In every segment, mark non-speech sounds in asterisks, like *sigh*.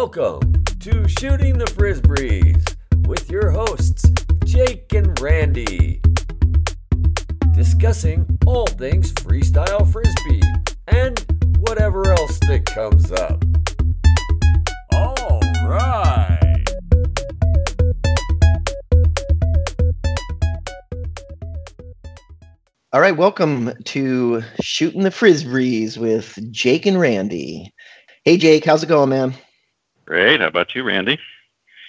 Welcome to Shooting the Frisbees with your hosts, Jake and Randy. Discussing all things freestyle frisbee and whatever else that comes up. All right. All right, welcome to Shooting the Frisbees with Jake and Randy. Hey, Jake, how's it going, man? Great. How about you, Randy?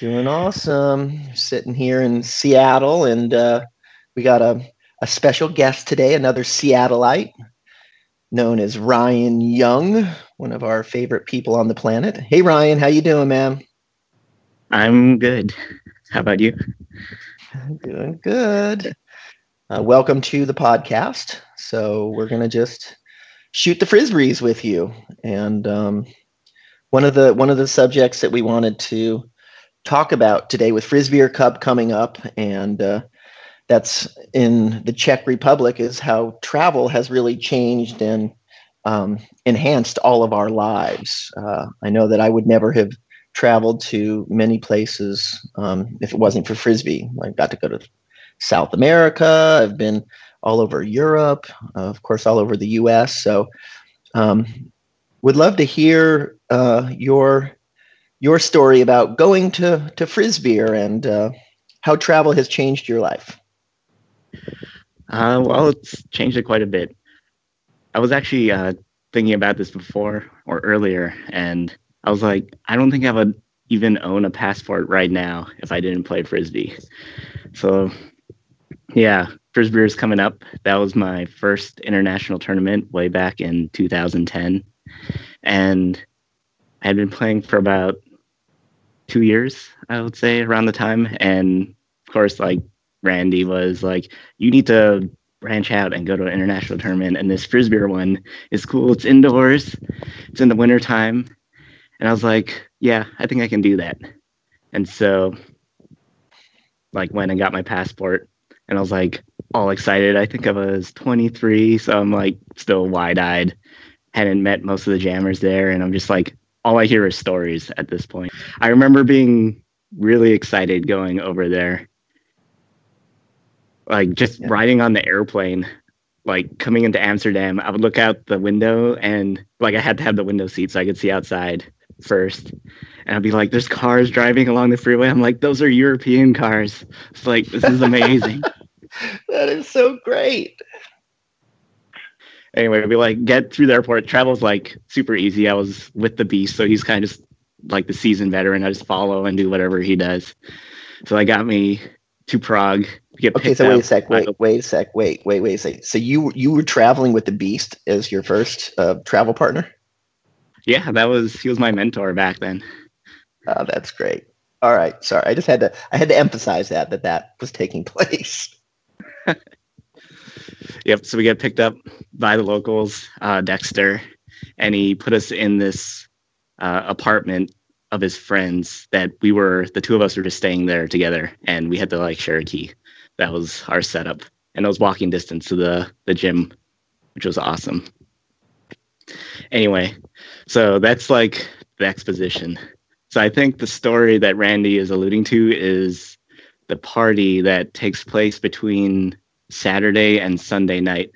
Doing awesome. Sitting here in Seattle, and uh, we got a, a special guest today, another Seattleite known as Ryan Young, one of our favorite people on the planet. Hey, Ryan, how you doing, man? I'm good. How about you? Doing good. Uh, welcome to the podcast. So we're gonna just shoot the frisbees with you, and um, one of the one of the subjects that we wanted to talk about today with Frisbee Cup coming up, and uh, that's in the Czech Republic, is how travel has really changed and um, enhanced all of our lives. Uh, I know that I would never have traveled to many places um, if it wasn't for Frisbee. I got to go to South America. I've been all over Europe, uh, of course, all over the U.S. So, um, would love to hear uh, your your story about going to to Frisbeer and uh, how travel has changed your life. Uh, well, it's changed it quite a bit. I was actually uh, thinking about this before or earlier, and I was like, I don't think I would even own a passport right now if I didn't play frisbee. So yeah, Frisbeer is coming up. That was my first international tournament way back in 2010. And I had been playing for about two years, I would say, around the time. And of course, like Randy was like, you need to branch out and go to an international tournament. And this Frisbeer one is cool. It's indoors, it's in the wintertime. And I was like, yeah, I think I can do that. And so, like, went and got my passport and I was like all excited. I think I was 23, so I'm like still wide eyed. Hadn't met most of the jammers there, and I'm just like, all I hear is stories at this point. I remember being really excited going over there, like just yeah. riding on the airplane, like coming into Amsterdam. I would look out the window, and like I had to have the window seat so I could see outside first. And I'd be like, there's cars driving along the freeway. I'm like, those are European cars. It's like, this is amazing. *laughs* that is so great. Anyway, we like get through the airport. Travel's like super easy. I was with the beast, so he's kind of just like the seasoned veteran. I just follow and do whatever he does. So I got me to Prague. Get okay, so wait a sec. Wait, wait a sec. Wait, wait, wait a sec. So you you were traveling with the Beast as your first uh, travel partner? Yeah, that was he was my mentor back then. Oh, that's great. All right, sorry. I just had to I had to emphasize that that that was taking *laughs* place. *laughs* yep. So we get picked up by the locals, uh, Dexter, and he put us in this uh, apartment of his friends that we were the two of us were just staying there together, and we had to like share a key. That was our setup, and it was walking distance to the the gym, which was awesome. Anyway, so that's like the exposition. So I think the story that Randy is alluding to is the party that takes place between Saturday and Sunday night.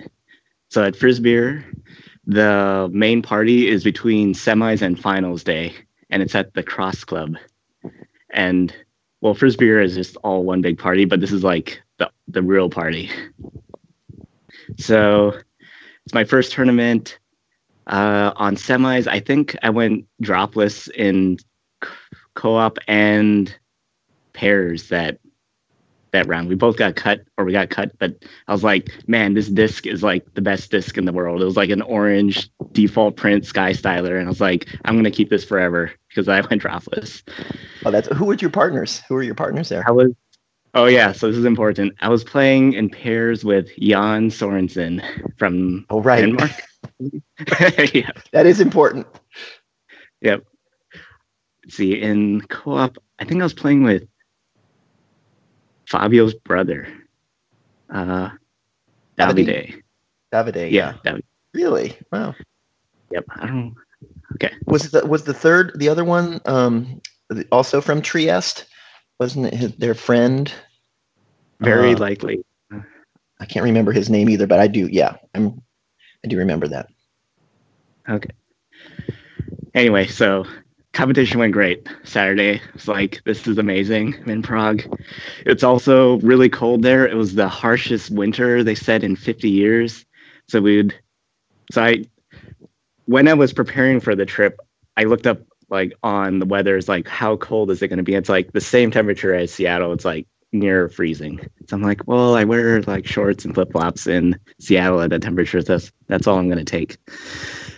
So at Frisbeer, the main party is between semis and finals day, and it's at the Cross Club. And well, Frisbeer is just all one big party, but this is like the the real party. So it's my first tournament uh, on semis. I think I went dropless in co-op and pairs that that round. We both got cut, or we got cut, but I was like, man, this disc is like the best disc in the world. It was like an orange default print Sky Styler, and I was like, I'm gonna keep this forever because I went dropless. Oh, that's who were your partners? Who were your partners there? I was. Oh yeah, so this is important. I was playing in pairs with Jan Sorensen from oh, right. Denmark. *laughs* *laughs* yeah. That is important. Yep. Let's see, in co-op, I think I was playing with Fabio's brother, uh, Davide. Davide, yeah. Davide. Really? Wow. Yep. I don't. Okay. Was the was the third the other one um also from Trieste? Wasn't it his, their friend? Very Uh, likely. I can't remember his name either, but I do. Yeah, I'm. I do remember that. Okay. Anyway, so competition went great Saturday. It's like this is amazing I'm in Prague. It's also really cold there. It was the harshest winter they said in 50 years. So we'd so I when I was preparing for the trip, I looked up like on the weather. It's like how cold is it going to be? It's like the same temperature as Seattle. It's like near freezing. So I'm like, well, I wear like shorts and flip flops in Seattle at that temperature. That's that's all I'm going to take.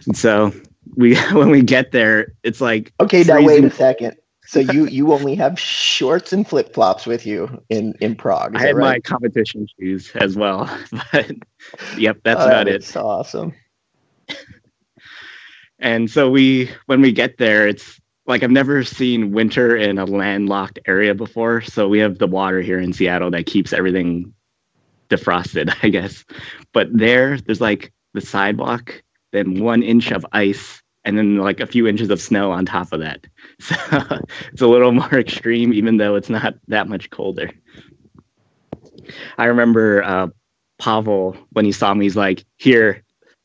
And so we *laughs* when we get there, it's like Okay, now wait a second. So you *laughs* you only have shorts and flip flops with you in in Prague. I had my competition shoes as well, *laughs* but yep, that's Oh, about it. That's awesome. And so we, when we get there, it's like I've never seen winter in a landlocked area before. So we have the water here in Seattle that keeps everything defrosted, I guess. But there, there's like the sidewalk, then one inch of ice, and then like a few inches of snow on top of that. *laughs* So it's a little more *laughs* extreme, even though it's not that much colder. I remember uh, Pavel when he saw me, he's like, "Here,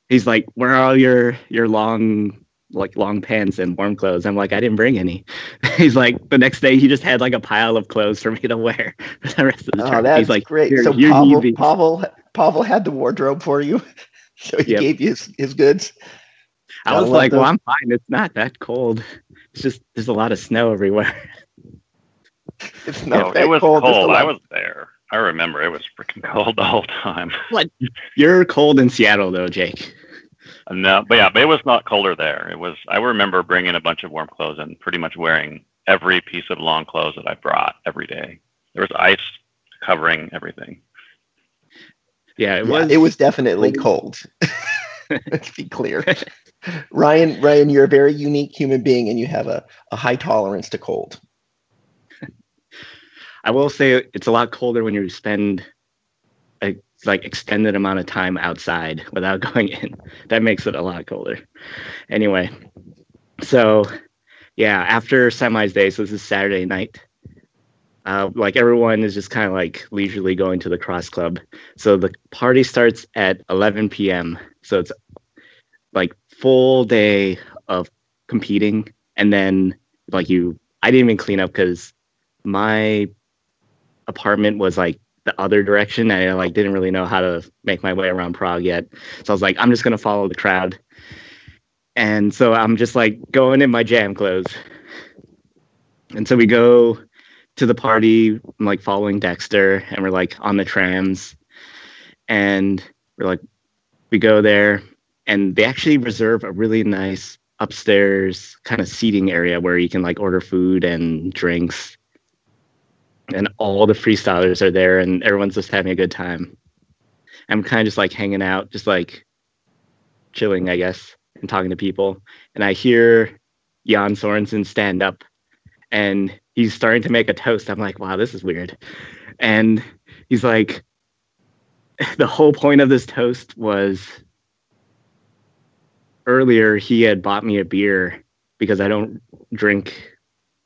he's like, "Where are all your your long like long pants and warm clothes?" I'm like, "I didn't bring any." *laughs* he's like, the next day he just had like a pile of clothes for me to wear for the rest of the Oh, trip. that's he's like, great. So Pavel. Pavel Pavel had the wardrobe for you. So he Yep. gave you his, his goods. I Gotta was love like, "Well. I'm fine. It's not that cold. It's just there's a lot of snow everywhere." *laughs* It's No, not that it was cold. cold. just a I lot- was there. I remember it was freaking *laughs* cold the whole time. *laughs* What? You're cold in Seattle though, Jake. Uh, no, but yeah, but it was not colder there. It was. I remember bringing a bunch of warm clothes and pretty much wearing every piece of long clothes that I brought every day. There was ice covering everything. Yeah, it Yeah, was. it was definitely cold. Let's be clear. Ryan, Ryan, you're a very unique human being and you have a, a high tolerance to cold. *laughs* I will say it's a lot colder when you spend a like extended amount of time outside without *laughs* going in. That makes it a lot colder. Anyway, so yeah, after semis day, so this is Saturday night. Uh, like everyone is just kind of like leisurely going to the cross club. So the party starts at 11 p.m. So it's like full day of competing, and then like you, I didn't even clean up because my apartment was like the other direction. I like didn't really know how to make my way around Prague yet. So I was like, I'm just gonna follow the crowd. And so I'm just like going in my jam clothes. And so we go to the party, I'm like following Dexter, and we're like on the trams. And we're like, we go there, and they actually reserve a really nice upstairs kind of seating area where you can like order food and drinks and all the freestylers are there and everyone's just having a good time. I'm kind of just like hanging out, just like chilling, I guess, and talking to people. And I hear Jan Sorensen stand up and he's starting to make a toast. I'm like, wow, this is weird. And he's like, *laughs* the whole point of this toast was earlier he had bought me a beer because I don't drink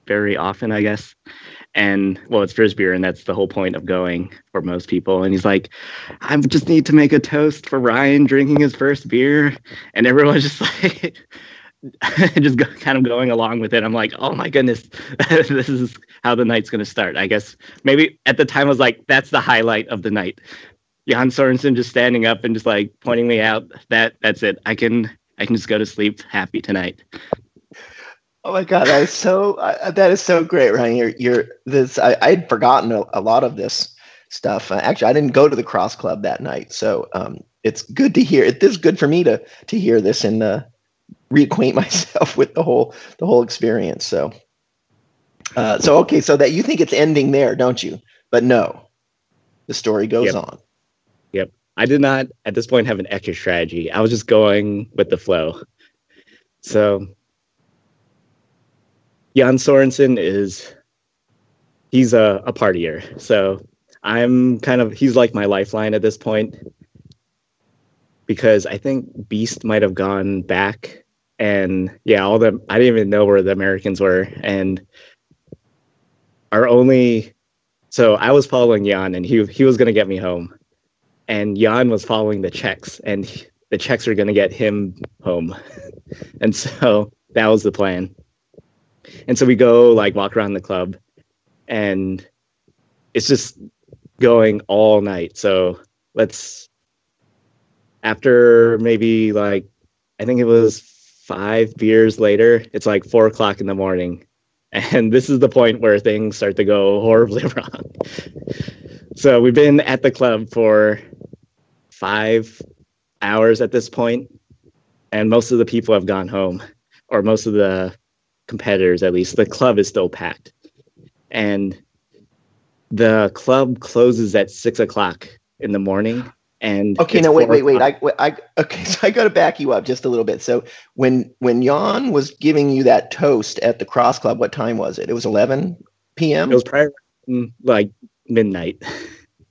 very often, I guess. And well it's first beer and that's the whole point of going for most people. And he's like i just need to make a toast for ryan drinking his first beer. And everyone's just *laughs* like *laughs* just go, kind of going along with it. I'm like oh my goodness *laughs* this is how the night's going to start i guess. Maybe at the time i was like that's the highlight of the night. Jan sorensen just standing up and just like pointing me out that that's it. I can i can just go to sleep happy tonight Oh my god, that is so uh, that is so great, Ryan. You're you're this. I I'd forgotten a, a lot of this stuff. Uh, actually, I didn't go to the cross club that night, so um, it's good to hear. It is good for me to to hear this and uh, reacquaint *laughs* myself with the whole the whole experience. So, uh, so okay, so that you think it's ending there, don't you? But no, the story goes on. Yep. on. I did not at this point have an extra strategy. I was just going with the flow. So Jan Sorensen is he's a, a partier. So I'm kind of he's like my lifeline at this point. Because I think Beast might have gone back and yeah, all the I didn't even know where the Americans were, and our only so I was following Jan, and he he was gonna get me home, and Jan was following the Czechs, and he, the Czechs are gonna get him home, *laughs* and so that was the plan. And so we go like walk around the club, and it's just going all night. So let's after maybe like I think it was five beers later, it's like four o'clock in the morning. *laughs* And this is the point where things start to go horribly *laughs* wrong. so we've been at the club for five hours at this point, and most of the people have gone home, or most of the competitors at least. The club is still packed. And the club closes at six o'clock in the morning and okay no wait wait wait. I, I okay *laughs* so i got to back you up just a little bit. So when when jan was giving you that toast at the cross club what time was it? It was 11 p.m it was prior mm, like midnight. *laughs*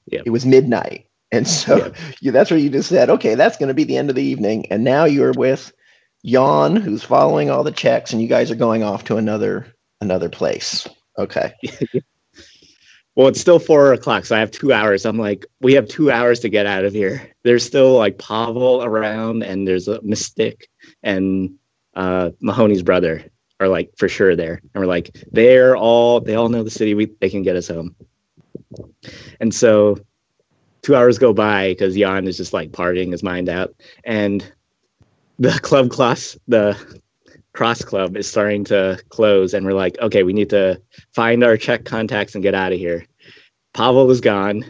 Yeah. It was midnight and so yeah. you, that's where you just said okay that's going to be the end of the evening and now you're with jan who's following all the Czechs, and you guys are going off to another another place okay *laughs* well, it's still four o'clock, so I have two hours. I'm like, we have two hours to get out of here. There's still like Pavel around, and there's a Mystic and uh, Mahoney's brother are like for sure there, and we're like, they're all they all know the city. We they can get us home. And so, two hours go by because Jan is just like partying his mind out, and the *laughs* club class the cross club is starting to close and we're like okay we need to find our czech contacts and get out of here. Pavel is gone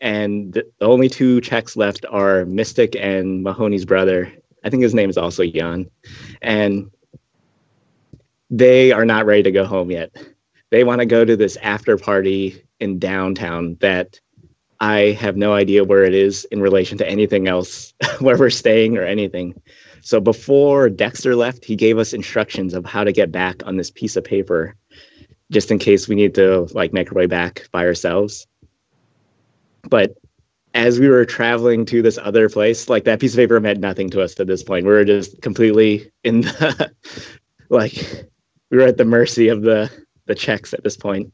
and the only two czechs left are mystic and mahoney's brother. I think his name is also jan. And they are not ready to go home yet. They want to go to this after party in downtown that i have no idea where it is in relation to anything else *laughs* where we're staying or anything so before Dexter left, he gave us instructions of how to get back on this piece of paper, just in case we need to like make our way back by ourselves. But as we were traveling to this other place, like that piece of paper meant nothing to us at this point. We were just completely in the *laughs* like we were at the mercy of the the Czechs at this point.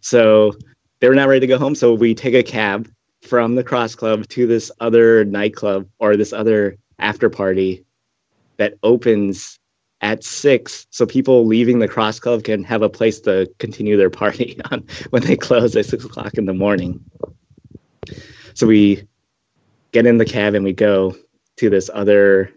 So they were not ready to go home. So we take a cab from the cross club to this other nightclub or this other after party that opens at six so people leaving the cross club can have a place to continue their party *laughs* on when they close at six o'clock in the morning so we get in the cab and we go to this other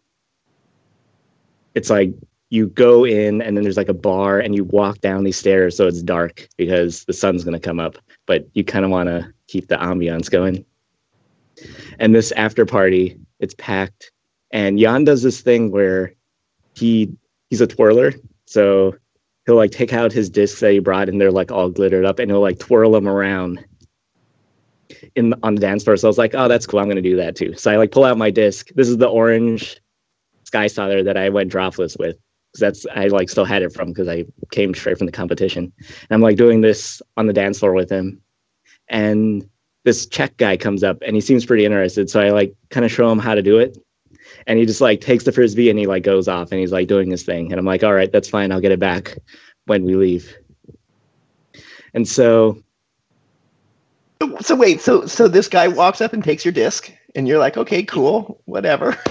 it's like you go in and then there's like a bar and you walk down these stairs so it's dark because the sun's going to come up but you kind of want to keep the ambiance going and this after party it's packed and Jan does this thing where he he's a twirler, so he'll like take out his discs that he brought and they're like all glittered up, and he'll like twirl them around in on the dance floor. So I was like, oh, that's cool. I'm gonna do that too. So I like pull out my disc. This is the orange Sky Styler that I went dropless with. Cause that's I like still had it from because I came straight from the competition. And I'm like doing this on the dance floor with him, and this Czech guy comes up and he seems pretty interested. So I like kind of show him how to do it. And he just like takes the frisbee and he like goes off and he's like doing his thing. And i'm like all right that's fine. I'll get it back when we leave. And so so wait so so this guy walks up and takes your disc and you're like okay cool. Whatever. *laughs*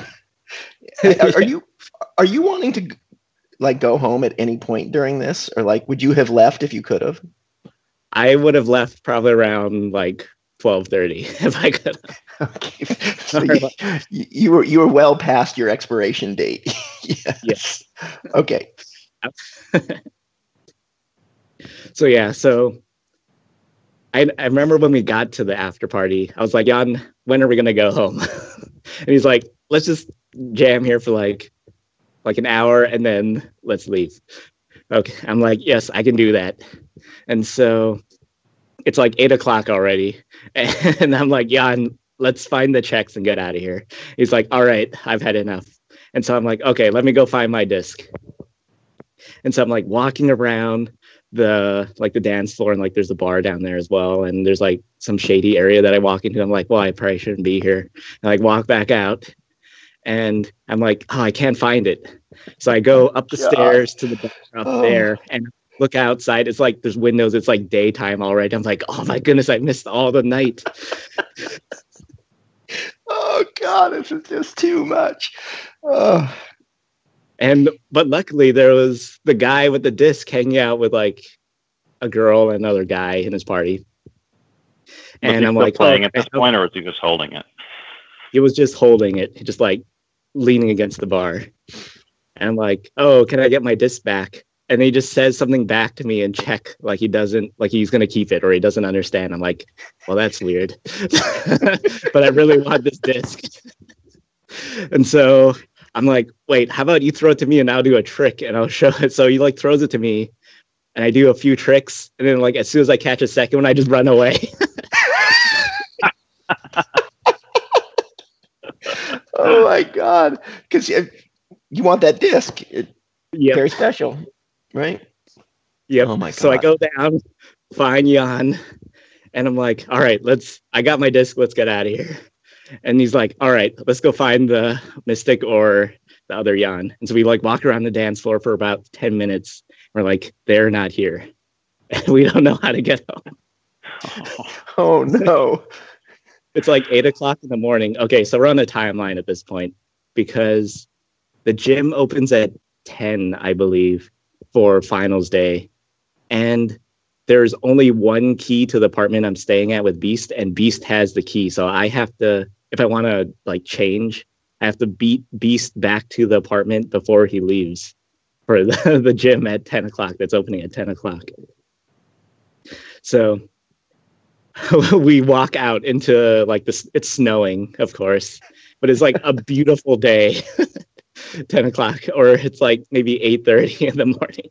Are, are you are you wanting to like go home at any point during this or like would you have left if you could have i would have left probably around like 12:30 *laughs* if I could. Okay. *laughs* *laughs* So you, you, were you were well past your expiration date. yes. yes. Okay. so yeah, so I I remember when we got to the after party, I was like, Jan, when are we gonna go home? and he's like, let's just jam here for like like an hour and then let's leave. Okay. I'm like, yes, I can do that. And so it's like eight o'clock already. *laughs* And I'm like, yeah, let's find the Czechs and get out of here. He's like, all right, I've had enough. And so I'm like, okay, let me go find my disc. And so I'm like walking around the like the dance floor and like there's a bar down there as well. And there's like some shady area that I walk into. I'm like, well, I probably shouldn't be here. And I like walk back out. and I'm like, oh, I can't find it. So I go up the God. stairs to the bar up Oh. there and look outside. It's like there's windows. It's like daytime already. I'm like, oh my goodness, I missed all the night. *laughs* Oh God, this is just too much. Oh, And but luckily there was the guy with the disc hanging out with like a girl and another guy in his party. Was And he I'm still like, oh, playing oh, at this point, or was he just holding it? he was just holding it, just like leaning against the bar. And I'm like, oh, can I get my disc back? And he just says something back to me in Czech, like he doesn't, like he's gonna keep it or he doesn't understand. I'm like, well, that's weird, *laughs* but I really want this disc. and so I'm like, wait, how about you throw it to me and I'll do a trick and I'll show it. So he like throws it to me, and I do a few tricks, and then like as soon as I catch a second one, I just run away. *laughs* oh my God, because you, want that disc. It, yeah. Very special, right? Yep. Oh my God. So I go down, find Jan, and I'm like, all right, let's I got my disc, let's get out of here. And he's like, all right, let's go find the mystic or the other Jan. And so we like walk around the dance floor for about 10 minutes. We're like, they're not here. *laughs* And we don't know how to get home. *laughs* Oh no. It's like eight o'clock in the morning. Okay, so we're on the timeline at this point because the gym opens at 10, I believe, for finals day. And there's only one key to the apartment I'm staying at with Beast, and Beast has the key. So I have to, if I want to like change, I have to beat Beast back to the apartment before he leaves for the, *laughs* the gym at 10 o'clock that's opening at 10 o'clock. So *laughs* we walk out into like this it's snowing of course but it's like a beautiful day *laughs* *laughs* 10 o'clock or it's like maybe 8.30 in the morning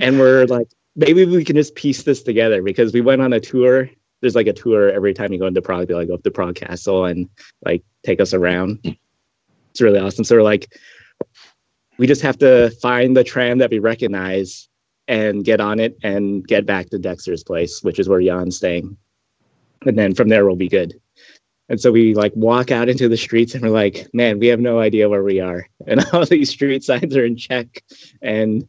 and we're like maybe we can just piece this together because we went on a tour there's like a tour every time you go into prague they like go up to prague castle and like take us around it's really awesome so we're like we just have to find the tram that we recognize and get on it and get back to Dexter's place, which is where Jan's staying. And then from there we'll be good. And so we like walk out into the streets and we're like, man, we have no idea where we are. And *laughs* all these street signs are in Czech and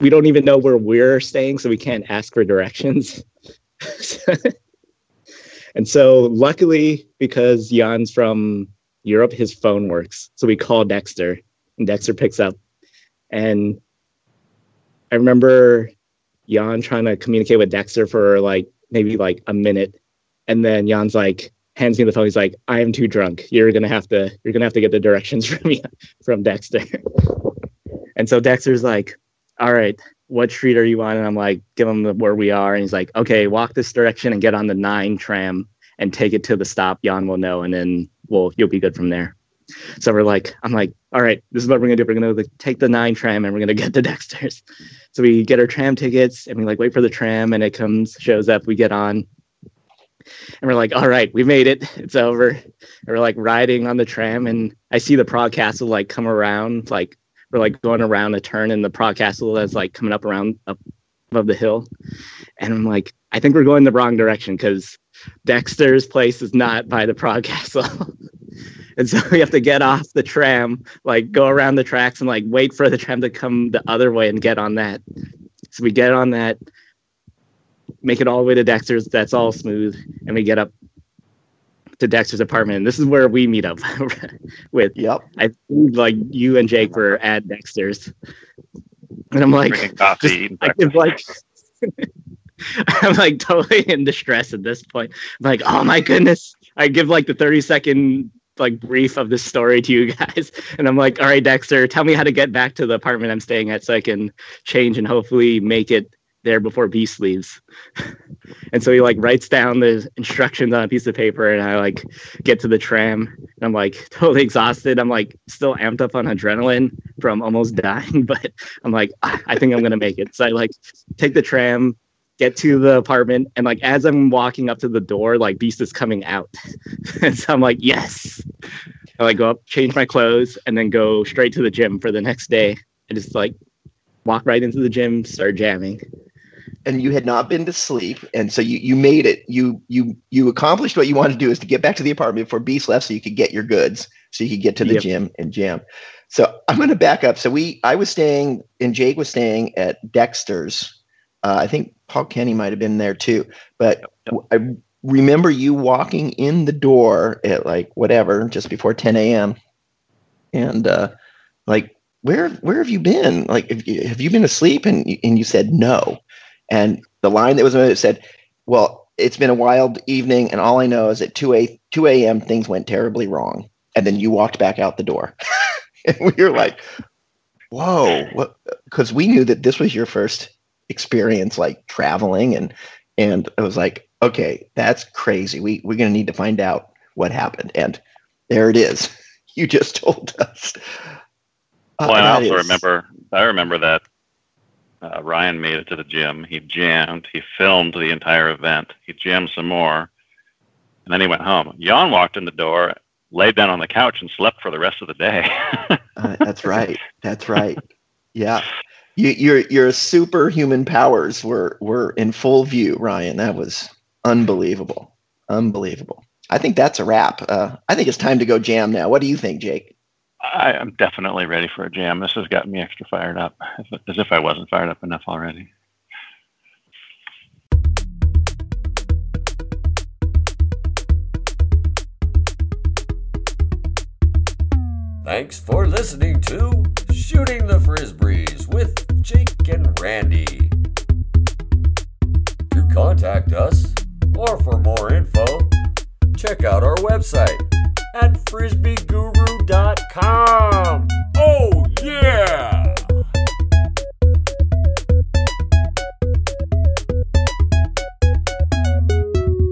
we don't even know where we're staying, so we can't ask for directions. *laughs* and so luckily, because Jan's from Europe, his phone works. So we call Dexter and Dexter picks up. And I remember Jan trying to communicate with Dexter for like maybe like a minute, and then Jan's like hands me the phone. He's like, "I am too drunk. You're gonna have to. You're gonna have to get the directions *laughs* from me from Dexter." *laughs* and so Dexter's like, "All right, what street are you on?" And I'm like, "Give him where we are." And he's like, "Okay, walk this direction and get on the nine tram and take it to the stop. Jan will know, and then we'll you'll be good from there." So we're like, I'm like, all right, this is what we're gonna do. We're gonna like, take the nine tram and we're gonna get to *laughs* Dexter's. So we get our tram tickets and we like wait for the tram and it comes, shows up, we get on. And we're like, all right, we made it. It's over. And we're like riding on the tram and I see the Prague Castle like come around, like we're like going around a turn and the Prague Castle is like coming up around up above the hill. And I'm like, I think we're going the wrong direction because Dexter's place is not by the Prague Castle. *laughs* and so we have to get off the tram, like go around the tracks and like wait for the tram to come the other way and get on that. So we get on that, make it all the way to Dexter's. That's all smooth, and we get up to Dexter's apartment. And this is where we meet up *laughs* with. Yep. I think like you and Jake were at Dexter's, and I'm like, coffee, just- I give breakfast. like. *laughs* I'm like totally in distress at this point. I'm like, oh my goodness. I give like the 30 second like brief of this story to you *laughs* guys. And I'm like, all right, Dexter, tell me how to get back to the apartment I'm staying at so I can change and hopefully make it there before Beast leaves. *laughs* and so he like writes down the instructions on a piece of paper and I like get to the tram and I'm like *laughs* totally exhausted. I'm like still amped up on adrenaline from almost *laughs* dying, but I'm like, "Ah, I think I'm gonna make it. So I like take the tram, get to the apartment, and like as I'm walking up to the door, like Beast is coming out. and so I'm like, yes. I like go up, change my clothes, and then go straight to the gym for the next day. I just like walk right into the gym, start jamming. And you had not been to sleep, and so you you made it. You you you accomplished what you wanted to do is to get back to the apartment before Beast left, so you could get your goods, so you could get to the Yep. gym and jam. So I'm going to back up. So we I was staying, and Jake was staying at Dexter's. Uh, I think Paul Kenny might have been there too, but Yep. I remember you walking in the door at like whatever, just before 10 a.m. And uh, like, where where have you been? Like, have you, have you been asleep? And you- and you said no. And the line that was on it said, "Well, it's been a wild evening, and all I know is at 2 a 2 a.m. things went terribly wrong." And then you walked back out the door, *laughs* and we were like, "Whoa!" What? Because we knew that this was your first experience, like traveling, and and I was like, okay, that's crazy. We we're gonna need to find out what happened. And there it is. *laughs* You just told us. Uh, Well, I also is- remember. I remember that uh, Ryan made it to the gym. He jammed. He filmed the entire event. He jammed some more, and then he went home. Jan walked in the door, laid down on the couch, and slept for the rest of the day. *laughs* Uh, that's right. That's right. Yeah. *laughs* You, your your superhuman powers were were in full view, Ryan. That was unbelievable. Unbelievable. I think that's a wrap. Uh, I think it's time to go jam now. What do you think, Jake? I am definitely ready for a jam. This has got me extra fired up, as- as if I wasn't fired up enough already. Thanks for listening to Shooting the Frisbees with Jake and Randy. To contact us or for more info, check out our website at frisbeeguru.com. Oh, yeah!